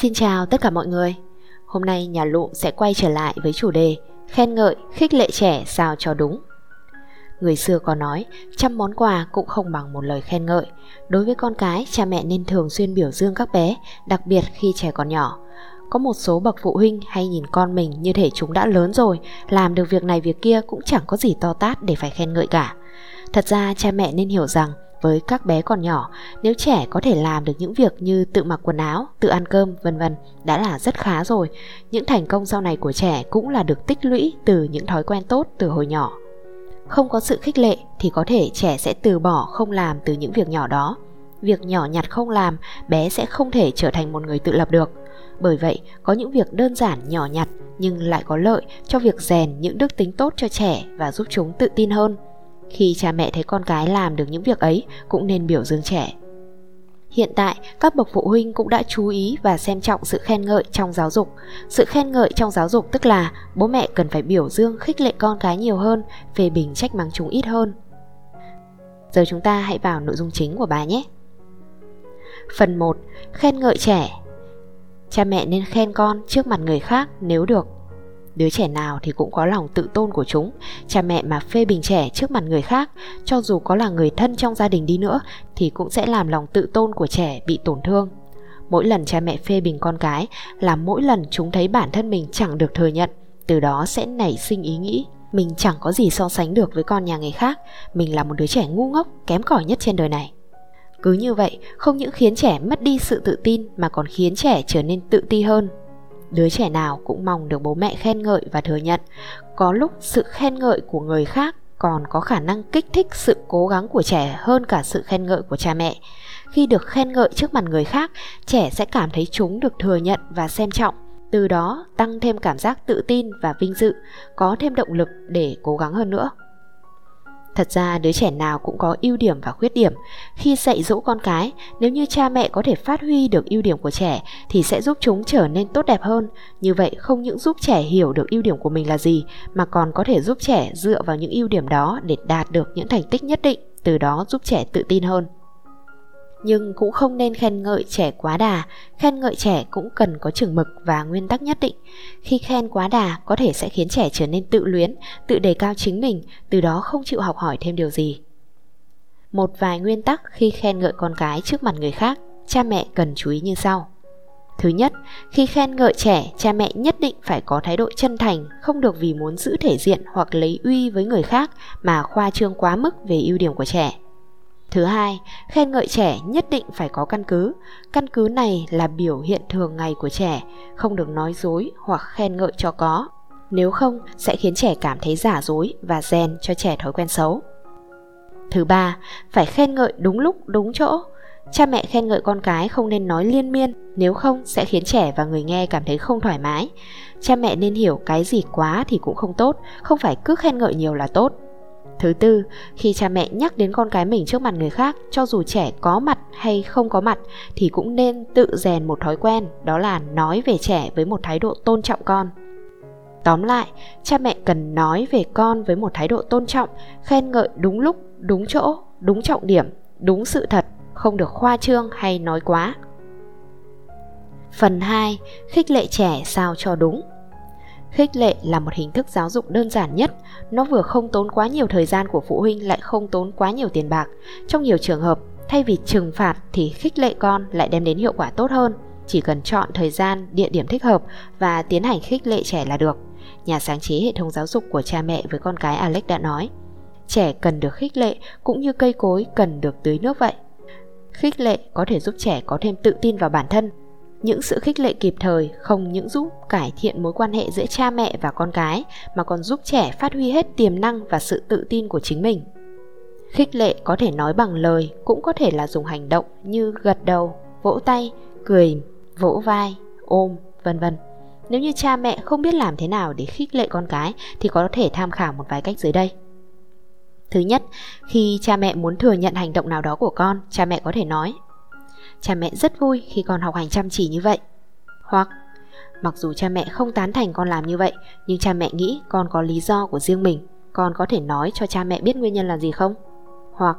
Xin chào tất cả mọi người. Hôm nay nhà Lụ sẽ quay trở lại với chủ đề khen ngợi, khích lệ trẻ sao cho đúng. Người xưa có nói, trăm món quà cũng không bằng một lời khen ngợi. Đối với con cái, cha mẹ nên thường xuyên biểu dương các bé, đặc biệt khi trẻ còn nhỏ. Có một số bậc phụ huynh hay nhìn con mình như thể chúng đã lớn rồi, làm được việc này việc kia cũng chẳng có gì to tát để phải khen ngợi cả. Thật ra cha mẹ nên hiểu rằng với các bé còn nhỏ, nếu trẻ có thể làm được những việc như tự mặc quần áo, tự ăn cơm, vân vân đã là rất khá rồi. Những thành công sau này của trẻ cũng là được tích lũy từ những thói quen tốt từ hồi nhỏ. Không có sự khích lệ thì có thể trẻ sẽ từ bỏ không làm từ những việc nhỏ đó. Việc nhỏ nhặt không làm, bé sẽ không thể trở thành một người tự lập được. Bởi vậy, có những việc đơn giản nhỏ nhặt nhưng lại có lợi cho việc rèn những đức tính tốt cho trẻ và giúp chúng tự tin hơn khi cha mẹ thấy con cái làm được những việc ấy cũng nên biểu dương trẻ. Hiện tại, các bậc phụ huynh cũng đã chú ý và xem trọng sự khen ngợi trong giáo dục. Sự khen ngợi trong giáo dục tức là bố mẹ cần phải biểu dương khích lệ con cái nhiều hơn, phê bình trách mắng chúng ít hơn. Giờ chúng ta hãy vào nội dung chính của bài nhé. Phần 1. Khen ngợi trẻ Cha mẹ nên khen con trước mặt người khác nếu được Đứa trẻ nào thì cũng có lòng tự tôn của chúng. Cha mẹ mà phê bình trẻ trước mặt người khác Cho dù có là người thân trong gia đình đi nữa Thì cũng sẽ làm lòng tự tôn của trẻ bị tổn thương. Mỗi lần cha mẹ phê bình con cái Là mỗi lần chúng thấy bản thân mình chẳng được thừa nhận Từ đó sẽ nảy sinh ý nghĩ. Mình chẳng có gì so sánh được với con nhà người khác Mình là một đứa trẻ ngu ngốc Kém cỏi nhất trên đời này. Cứ như vậy, không những khiến trẻ mất đi sự tự tin mà còn khiến trẻ trở nên tự ti hơn đứa trẻ nào cũng mong được bố mẹ khen ngợi và thừa nhận. Có lúc sự khen ngợi của người khác còn có khả năng kích thích sự cố gắng của trẻ hơn cả sự khen ngợi của cha mẹ. Khi được khen ngợi trước mặt người khác, trẻ sẽ cảm thấy chúng được thừa nhận và xem trọng, từ đó tăng thêm cảm giác tự tin và vinh dự, có thêm động lực để cố gắng hơn nữa. Thật ra đứa trẻ nào cũng có ưu điểm và khuyết điểm. Khi dạy dỗ con cái, nếu như cha mẹ có thể phát huy được ưu điểm của trẻ thì sẽ giúp chúng trở nên tốt đẹp hơn. Như vậy không những giúp trẻ hiểu được ưu điểm của mình là gì mà còn có thể giúp trẻ dựa vào những ưu điểm đó để đạt được những thành tích nhất định, từ đó giúp trẻ tự tin hơn nhưng cũng không nên khen ngợi trẻ quá đà. Khen ngợi trẻ cũng cần có chừng mực và nguyên tắc nhất định. Khi khen quá đà có thể sẽ khiến trẻ trở nên tự luyến tự đề cao chính mình từ đó không chịu học hỏi thêm điều gì. Một vài nguyên tắc khi khen ngợi con cái trước mặt người khác cha mẹ cần chú ý như sau. Thứ nhất, khi khen ngợi trẻ, cha mẹ nhất định phải có thái độ chân thành, không được vì muốn giữ thể diện hoặc lấy uy với người khác mà khoa trương quá mức về ưu điểm của trẻ. Thứ hai, khen ngợi trẻ nhất định phải có căn cứ. Căn cứ này là biểu hiện thường ngày của trẻ, không được nói dối hoặc khen ngợi cho có. Nếu không, sẽ khiến trẻ cảm thấy giả dối và rèn cho trẻ thói quen xấu. Thứ ba, phải khen ngợi đúng lúc, đúng chỗ. Cha mẹ khen ngợi con cái không nên nói liên miên, nếu không sẽ khiến trẻ và người nghe cảm thấy không thoải mái. Cha mẹ nên hiểu cái gì quá thì cũng không tốt, không phải cứ khen ngợi nhiều là tốt Thứ tư, khi cha mẹ nhắc đến con cái mình trước mặt người khác, cho dù trẻ có mặt hay không có mặt thì cũng nên tự rèn một thói quen, đó là nói về trẻ với một thái độ tôn trọng con. Tóm lại, cha mẹ cần nói về con với một thái độ tôn trọng, khen ngợi đúng lúc, đúng chỗ, đúng trọng điểm, đúng sự thật, không được khoa trương hay nói quá. Phần 2. Khích lệ trẻ sao cho đúng Khích lệ là một hình thức giáo dục đơn giản nhất, nó vừa không tốn quá nhiều thời gian của phụ huynh lại không tốn quá nhiều tiền bạc. Trong nhiều trường hợp, thay vì trừng phạt thì khích lệ con lại đem đến hiệu quả tốt hơn. Chỉ cần chọn thời gian, địa điểm thích hợp và tiến hành khích lệ trẻ là được. Nhà sáng chế hệ thống giáo dục của cha mẹ với con cái Alex đã nói, trẻ cần được khích lệ cũng như cây cối cần được tưới nước vậy. Khích lệ có thể giúp trẻ có thêm tự tin vào bản thân những sự khích lệ kịp thời không những giúp cải thiện mối quan hệ giữa cha mẹ và con cái mà còn giúp trẻ phát huy hết tiềm năng và sự tự tin của chính mình. Khích lệ có thể nói bằng lời, cũng có thể là dùng hành động như gật đầu, vỗ tay, cười, vỗ vai, ôm, vân vân. Nếu như cha mẹ không biết làm thế nào để khích lệ con cái thì có thể tham khảo một vài cách dưới đây. Thứ nhất, khi cha mẹ muốn thừa nhận hành động nào đó của con, cha mẹ có thể nói cha mẹ rất vui khi con học hành chăm chỉ như vậy. Hoặc mặc dù cha mẹ không tán thành con làm như vậy, nhưng cha mẹ nghĩ con có lý do của riêng mình, con có thể nói cho cha mẹ biết nguyên nhân là gì không? Hoặc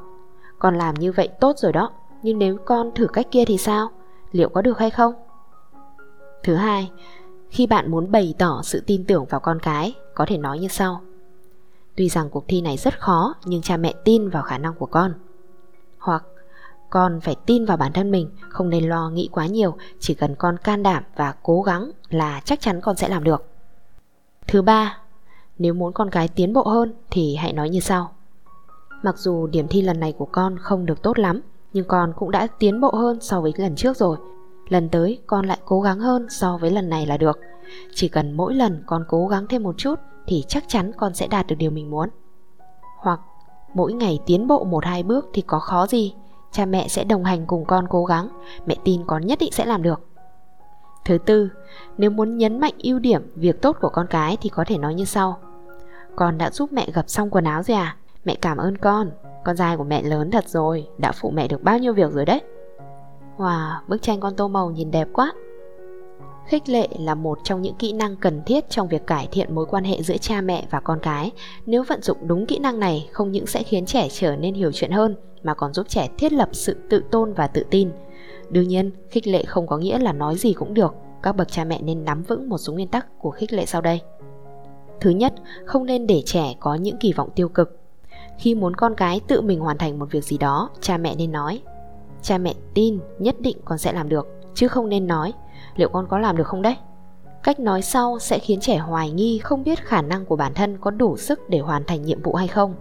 con làm như vậy tốt rồi đó, nhưng nếu con thử cách kia thì sao? Liệu có được hay không? Thứ hai, khi bạn muốn bày tỏ sự tin tưởng vào con cái, có thể nói như sau. Tuy rằng cuộc thi này rất khó, nhưng cha mẹ tin vào khả năng của con. Hoặc con phải tin vào bản thân mình, không nên lo nghĩ quá nhiều, chỉ cần con can đảm và cố gắng là chắc chắn con sẽ làm được. Thứ ba, nếu muốn con cái tiến bộ hơn thì hãy nói như sau. Mặc dù điểm thi lần này của con không được tốt lắm, nhưng con cũng đã tiến bộ hơn so với lần trước rồi. Lần tới con lại cố gắng hơn so với lần này là được. Chỉ cần mỗi lần con cố gắng thêm một chút thì chắc chắn con sẽ đạt được điều mình muốn. Hoặc mỗi ngày tiến bộ một hai bước thì có khó gì, cha mẹ sẽ đồng hành cùng con cố gắng, mẹ tin con nhất định sẽ làm được. Thứ tư, nếu muốn nhấn mạnh ưu điểm, việc tốt của con cái thì có thể nói như sau. Con đã giúp mẹ gập xong quần áo rồi à? Mẹ cảm ơn con, con trai của mẹ lớn thật rồi, đã phụ mẹ được bao nhiêu việc rồi đấy. Wow, bức tranh con tô màu nhìn đẹp quá. Khích lệ là một trong những kỹ năng cần thiết trong việc cải thiện mối quan hệ giữa cha mẹ và con cái. Nếu vận dụng đúng kỹ năng này, không những sẽ khiến trẻ trở nên hiểu chuyện hơn, mà còn giúp trẻ thiết lập sự tự tôn và tự tin. Đương nhiên, khích lệ không có nghĩa là nói gì cũng được. Các bậc cha mẹ nên nắm vững một số nguyên tắc của khích lệ sau đây. Thứ nhất, không nên để trẻ có những kỳ vọng tiêu cực. Khi muốn con cái tự mình hoàn thành một việc gì đó, cha mẹ nên nói Cha mẹ tin nhất định con sẽ làm được, chứ không nên nói liệu con có làm được không đấy? Cách nói sau sẽ khiến trẻ hoài nghi không biết khả năng của bản thân có đủ sức để hoàn thành nhiệm vụ hay không.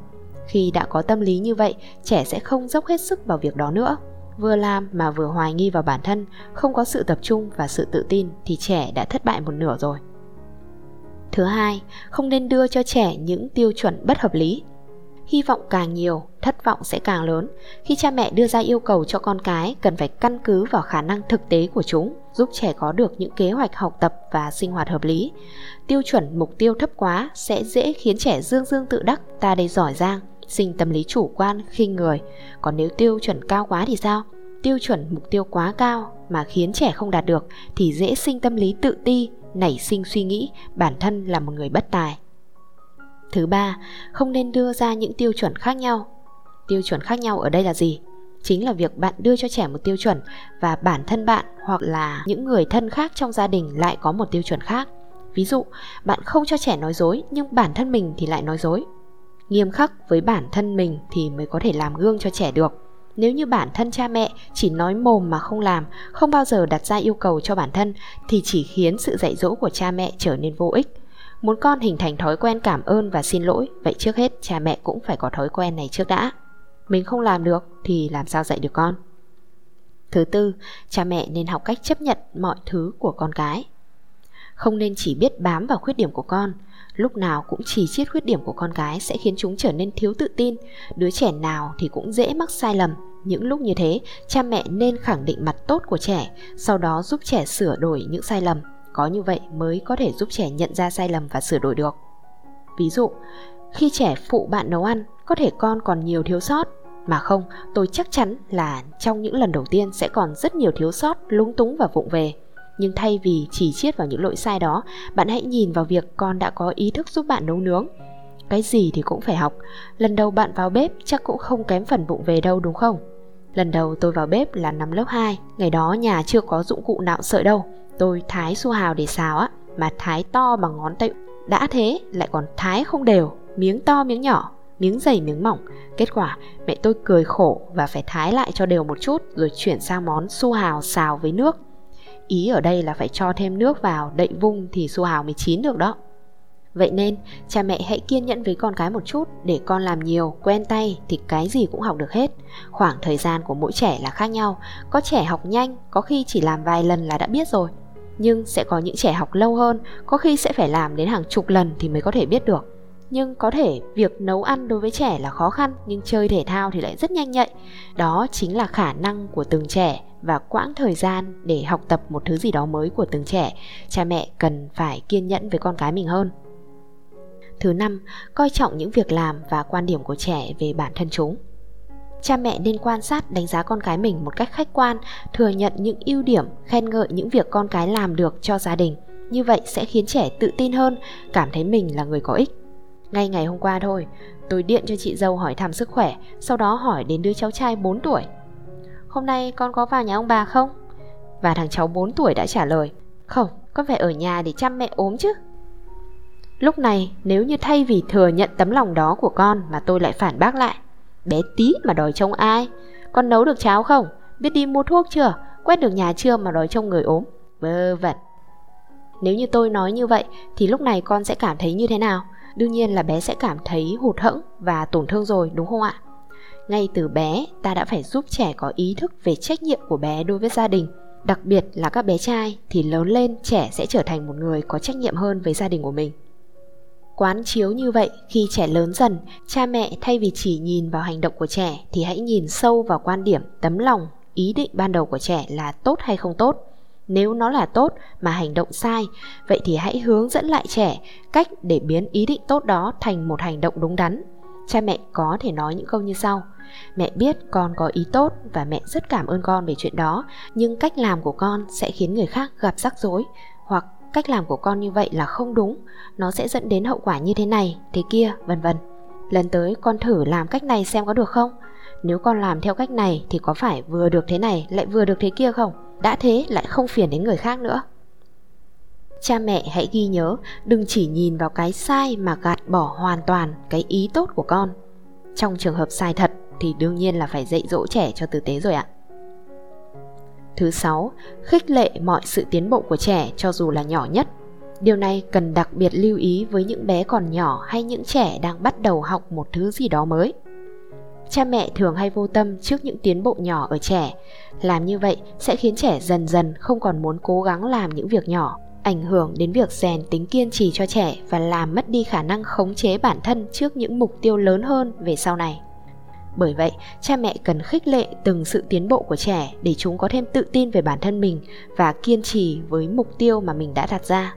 Khi đã có tâm lý như vậy, trẻ sẽ không dốc hết sức vào việc đó nữa. Vừa làm mà vừa hoài nghi vào bản thân, không có sự tập trung và sự tự tin thì trẻ đã thất bại một nửa rồi. Thứ hai, không nên đưa cho trẻ những tiêu chuẩn bất hợp lý. Hy vọng càng nhiều, thất vọng sẽ càng lớn. Khi cha mẹ đưa ra yêu cầu cho con cái, cần phải căn cứ vào khả năng thực tế của chúng, giúp trẻ có được những kế hoạch học tập và sinh hoạt hợp lý. Tiêu chuẩn mục tiêu thấp quá sẽ dễ khiến trẻ dương dương tự đắc, ta đây giỏi giang, sinh tâm lý chủ quan, khinh người. Còn nếu tiêu chuẩn cao quá thì sao? Tiêu chuẩn mục tiêu quá cao mà khiến trẻ không đạt được thì dễ sinh tâm lý tự ti, nảy sinh suy nghĩ bản thân là một người bất tài. Thứ ba, không nên đưa ra những tiêu chuẩn khác nhau. Tiêu chuẩn khác nhau ở đây là gì? Chính là việc bạn đưa cho trẻ một tiêu chuẩn và bản thân bạn hoặc là những người thân khác trong gia đình lại có một tiêu chuẩn khác. Ví dụ, bạn không cho trẻ nói dối nhưng bản thân mình thì lại nói dối. Nghiêm khắc với bản thân mình thì mới có thể làm gương cho trẻ được. Nếu như bản thân cha mẹ chỉ nói mồm mà không làm, không bao giờ đặt ra yêu cầu cho bản thân thì chỉ khiến sự dạy dỗ của cha mẹ trở nên vô ích. Muốn con hình thành thói quen cảm ơn và xin lỗi, vậy trước hết cha mẹ cũng phải có thói quen này trước đã. Mình không làm được thì làm sao dạy được con? Thứ tư, cha mẹ nên học cách chấp nhận mọi thứ của con cái. Không nên chỉ biết bám vào khuyết điểm của con, lúc nào cũng chỉ chiết khuyết điểm của con cái sẽ khiến chúng trở nên thiếu tự tin. Đứa trẻ nào thì cũng dễ mắc sai lầm. Những lúc như thế, cha mẹ nên khẳng định mặt tốt của trẻ, sau đó giúp trẻ sửa đổi những sai lầm. Có như vậy mới có thể giúp trẻ nhận ra sai lầm và sửa đổi được. Ví dụ, khi trẻ phụ bạn nấu ăn, có thể con còn nhiều thiếu sót, mà không, tôi chắc chắn là trong những lần đầu tiên sẽ còn rất nhiều thiếu sót, lúng túng và vụng về. Nhưng thay vì chỉ chiết vào những lỗi sai đó bạn hãy nhìn vào việc con đã có ý thức giúp bạn nấu nướng. Cái gì thì cũng phải học. Lần đầu bạn vào bếp chắc cũng không kém phần vụng về đâu đúng không? Lần đầu tôi vào bếp là năm lớp 2 ngày đó nhà chưa có dụng cụ nạo sợi đâu tôi thái su hào để xào á mà thái to bằng ngón tay đã thế lại còn thái không đều miếng to miếng nhỏ miếng dày miếng mỏng kết quả mẹ tôi cười khổ và phải thái lại cho đều một chút rồi chuyển sang món su hào xào với nước Ý ở đây là phải cho thêm nước vào đậy vung thì su hào mới chín được đó. Vậy nên, cha mẹ hãy kiên nhẫn với con cái một chút để con làm nhiều, quen tay thì cái gì cũng học được hết. Khoảng thời gian của mỗi trẻ là khác nhau, có trẻ học nhanh, có khi chỉ làm vài lần là đã biết rồi. Nhưng sẽ có những trẻ học lâu hơn, có khi sẽ phải làm đến hàng chục lần thì mới có thể biết được. Nhưng có thể việc nấu ăn đối với trẻ là khó khăn nhưng chơi thể thao thì lại rất nhanh nhạy. Đó chính là khả năng của từng trẻ và quãng thời gian để học tập một thứ gì đó mới của từng trẻ, cha mẹ cần phải kiên nhẫn với con cái mình hơn. Thứ năm, coi trọng những việc làm và quan điểm của trẻ về bản thân chúng. Cha mẹ nên quan sát đánh giá con cái mình một cách khách quan, thừa nhận những ưu điểm, khen ngợi những việc con cái làm được cho gia đình. Như vậy sẽ khiến trẻ tự tin hơn, cảm thấy mình là người có ích. Ngay ngày hôm qua thôi, tôi điện cho chị dâu hỏi thăm sức khỏe, sau đó hỏi đến đứa cháu trai 4 tuổi hôm nay con có vào nhà ông bà không? Và thằng cháu 4 tuổi đã trả lời, Không, con phải ở nhà để chăm mẹ ốm chứ. Lúc này, nếu như thay vì thừa nhận tấm lòng đó của con mà tôi lại phản bác lại, bé tí mà đòi trông ai? Con nấu được cháo không? Biết đi mua thuốc chưa? Quét được nhà chưa mà đòi trông người ốm? Vơ vẩn. Nếu như tôi nói như vậy, thì lúc này con sẽ cảm thấy như thế nào? Đương nhiên là bé sẽ cảm thấy hụt hẫng và tổn thương rồi, đúng không ạ? Ngay từ bé, ta đã phải giúp trẻ có ý thức về trách nhiệm của bé đối với gia đình Đặc biệt là các bé trai, thì lớn lên trẻ sẽ trở thành một người có trách nhiệm hơn với gia đình của mình Quán chiếu như vậy, khi trẻ lớn dần, cha mẹ thay vì chỉ nhìn vào hành động của trẻ thì hãy nhìn sâu vào quan điểm, tấm lòng, ý định ban đầu của trẻ là tốt hay không tốt. Nếu nó là tốt mà hành động sai, vậy thì hãy hướng dẫn lại trẻ cách để biến ý định tốt đó thành một hành động đúng đắn. Cha mẹ có thể nói những câu như sau: Mẹ biết con có ý tốt và mẹ rất cảm ơn con về chuyện đó, nhưng cách làm của con sẽ khiến người khác gặp rắc rối hoặc cách làm của con như vậy là không đúng. Nó sẽ dẫn đến hậu quả như thế này, thế kia, vân vân. Lần tới con thử làm cách này xem có được không? Nếu con làm theo cách này thì có phải vừa được thế này lại vừa được thế kia không? Đã thế lại không phiền đến người khác nữa. Cha mẹ hãy ghi nhớ, đừng chỉ nhìn vào cái sai mà gạt bỏ hoàn toàn cái ý tốt của con. Trong trường hợp sai thật thì đương nhiên là phải dạy dỗ trẻ cho tử tế rồi ạ. Thứ sáu, khích lệ mọi sự tiến bộ của trẻ cho dù là nhỏ nhất. Điều này cần đặc biệt lưu ý với những bé còn nhỏ hay những trẻ đang bắt đầu học một thứ gì đó mới. Cha mẹ thường hay vô tâm trước những tiến bộ nhỏ ở trẻ. Làm như vậy sẽ khiến trẻ dần dần không còn muốn cố gắng làm những việc nhỏ, ảnh hưởng đến việc rèn tính kiên trì cho trẻ và làm mất đi khả năng khống chế bản thân trước những mục tiêu lớn hơn về sau này. Bởi vậy, cha mẹ cần khích lệ từng sự tiến bộ của trẻ để chúng có thêm tự tin về bản thân mình và kiên trì với mục tiêu mà mình đã đặt ra.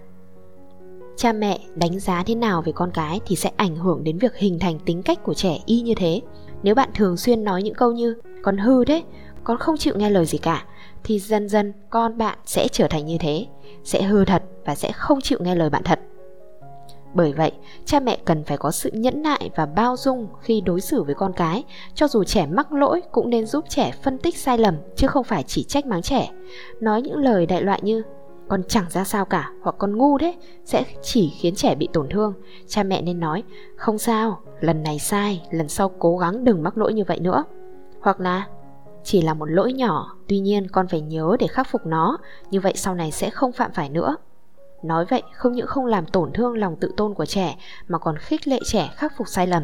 Cha mẹ đánh giá thế nào về con cái thì sẽ ảnh hưởng đến việc hình thành tính cách của trẻ y như thế. Nếu bạn thường xuyên nói những câu như con hư thế con không chịu nghe lời gì cả thì dần dần con bạn sẽ trở thành như thế, sẽ hư thật và sẽ không chịu nghe lời bạn thật. Bởi vậy, cha mẹ cần phải có sự nhẫn nại và bao dung khi đối xử với con cái, cho dù trẻ mắc lỗi cũng nên giúp trẻ phân tích sai lầm chứ không phải chỉ trách mắng trẻ. Nói những lời đại loại như con chẳng ra sao cả hoặc con ngu thế sẽ chỉ khiến trẻ bị tổn thương. Cha mẹ nên nói không sao, lần này sai, lần sau cố gắng đừng mắc lỗi như vậy nữa. Hoặc là chỉ là một lỗi nhỏ, tuy nhiên con phải nhớ để khắc phục nó, như vậy sau này sẽ không phạm phải nữa. Nói vậy không những không làm tổn thương lòng tự tôn của trẻ mà còn khích lệ trẻ khắc phục sai lầm.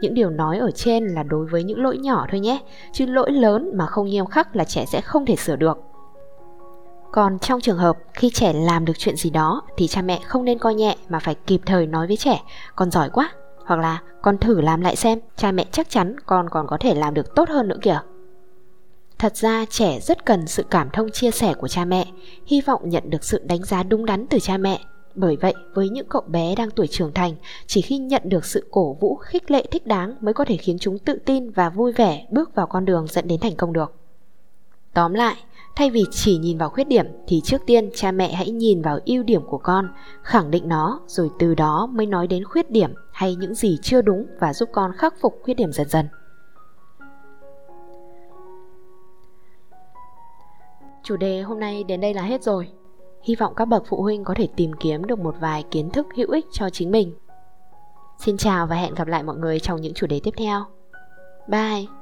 Những điều nói ở trên là đối với những lỗi nhỏ thôi nhé, chứ lỗi lớn mà không nghiêm khắc là trẻ sẽ không thể sửa được. Còn trong trường hợp khi trẻ làm được chuyện gì đó thì cha mẹ không nên coi nhẹ mà phải kịp thời nói với trẻ, con giỏi quá, hoặc là con thử làm lại xem, cha mẹ chắc chắn con còn có thể làm được tốt hơn nữa kìa. Thật ra trẻ rất cần sự cảm thông chia sẻ của cha mẹ, hy vọng nhận được sự đánh giá đúng đắn từ cha mẹ. Bởi vậy, với những cậu bé đang tuổi trưởng thành, chỉ khi nhận được sự cổ vũ khích lệ thích đáng mới có thể khiến chúng tự tin và vui vẻ bước vào con đường dẫn đến thành công được. Tóm lại, thay vì chỉ nhìn vào khuyết điểm thì trước tiên cha mẹ hãy nhìn vào ưu điểm của con, khẳng định nó rồi từ đó mới nói đến khuyết điểm hay những gì chưa đúng và giúp con khắc phục khuyết điểm dần dần. Chủ đề hôm nay đến đây là hết rồi. Hy vọng các bậc phụ huynh có thể tìm kiếm được một vài kiến thức hữu ích cho chính mình. Xin chào và hẹn gặp lại mọi người trong những chủ đề tiếp theo. Bye!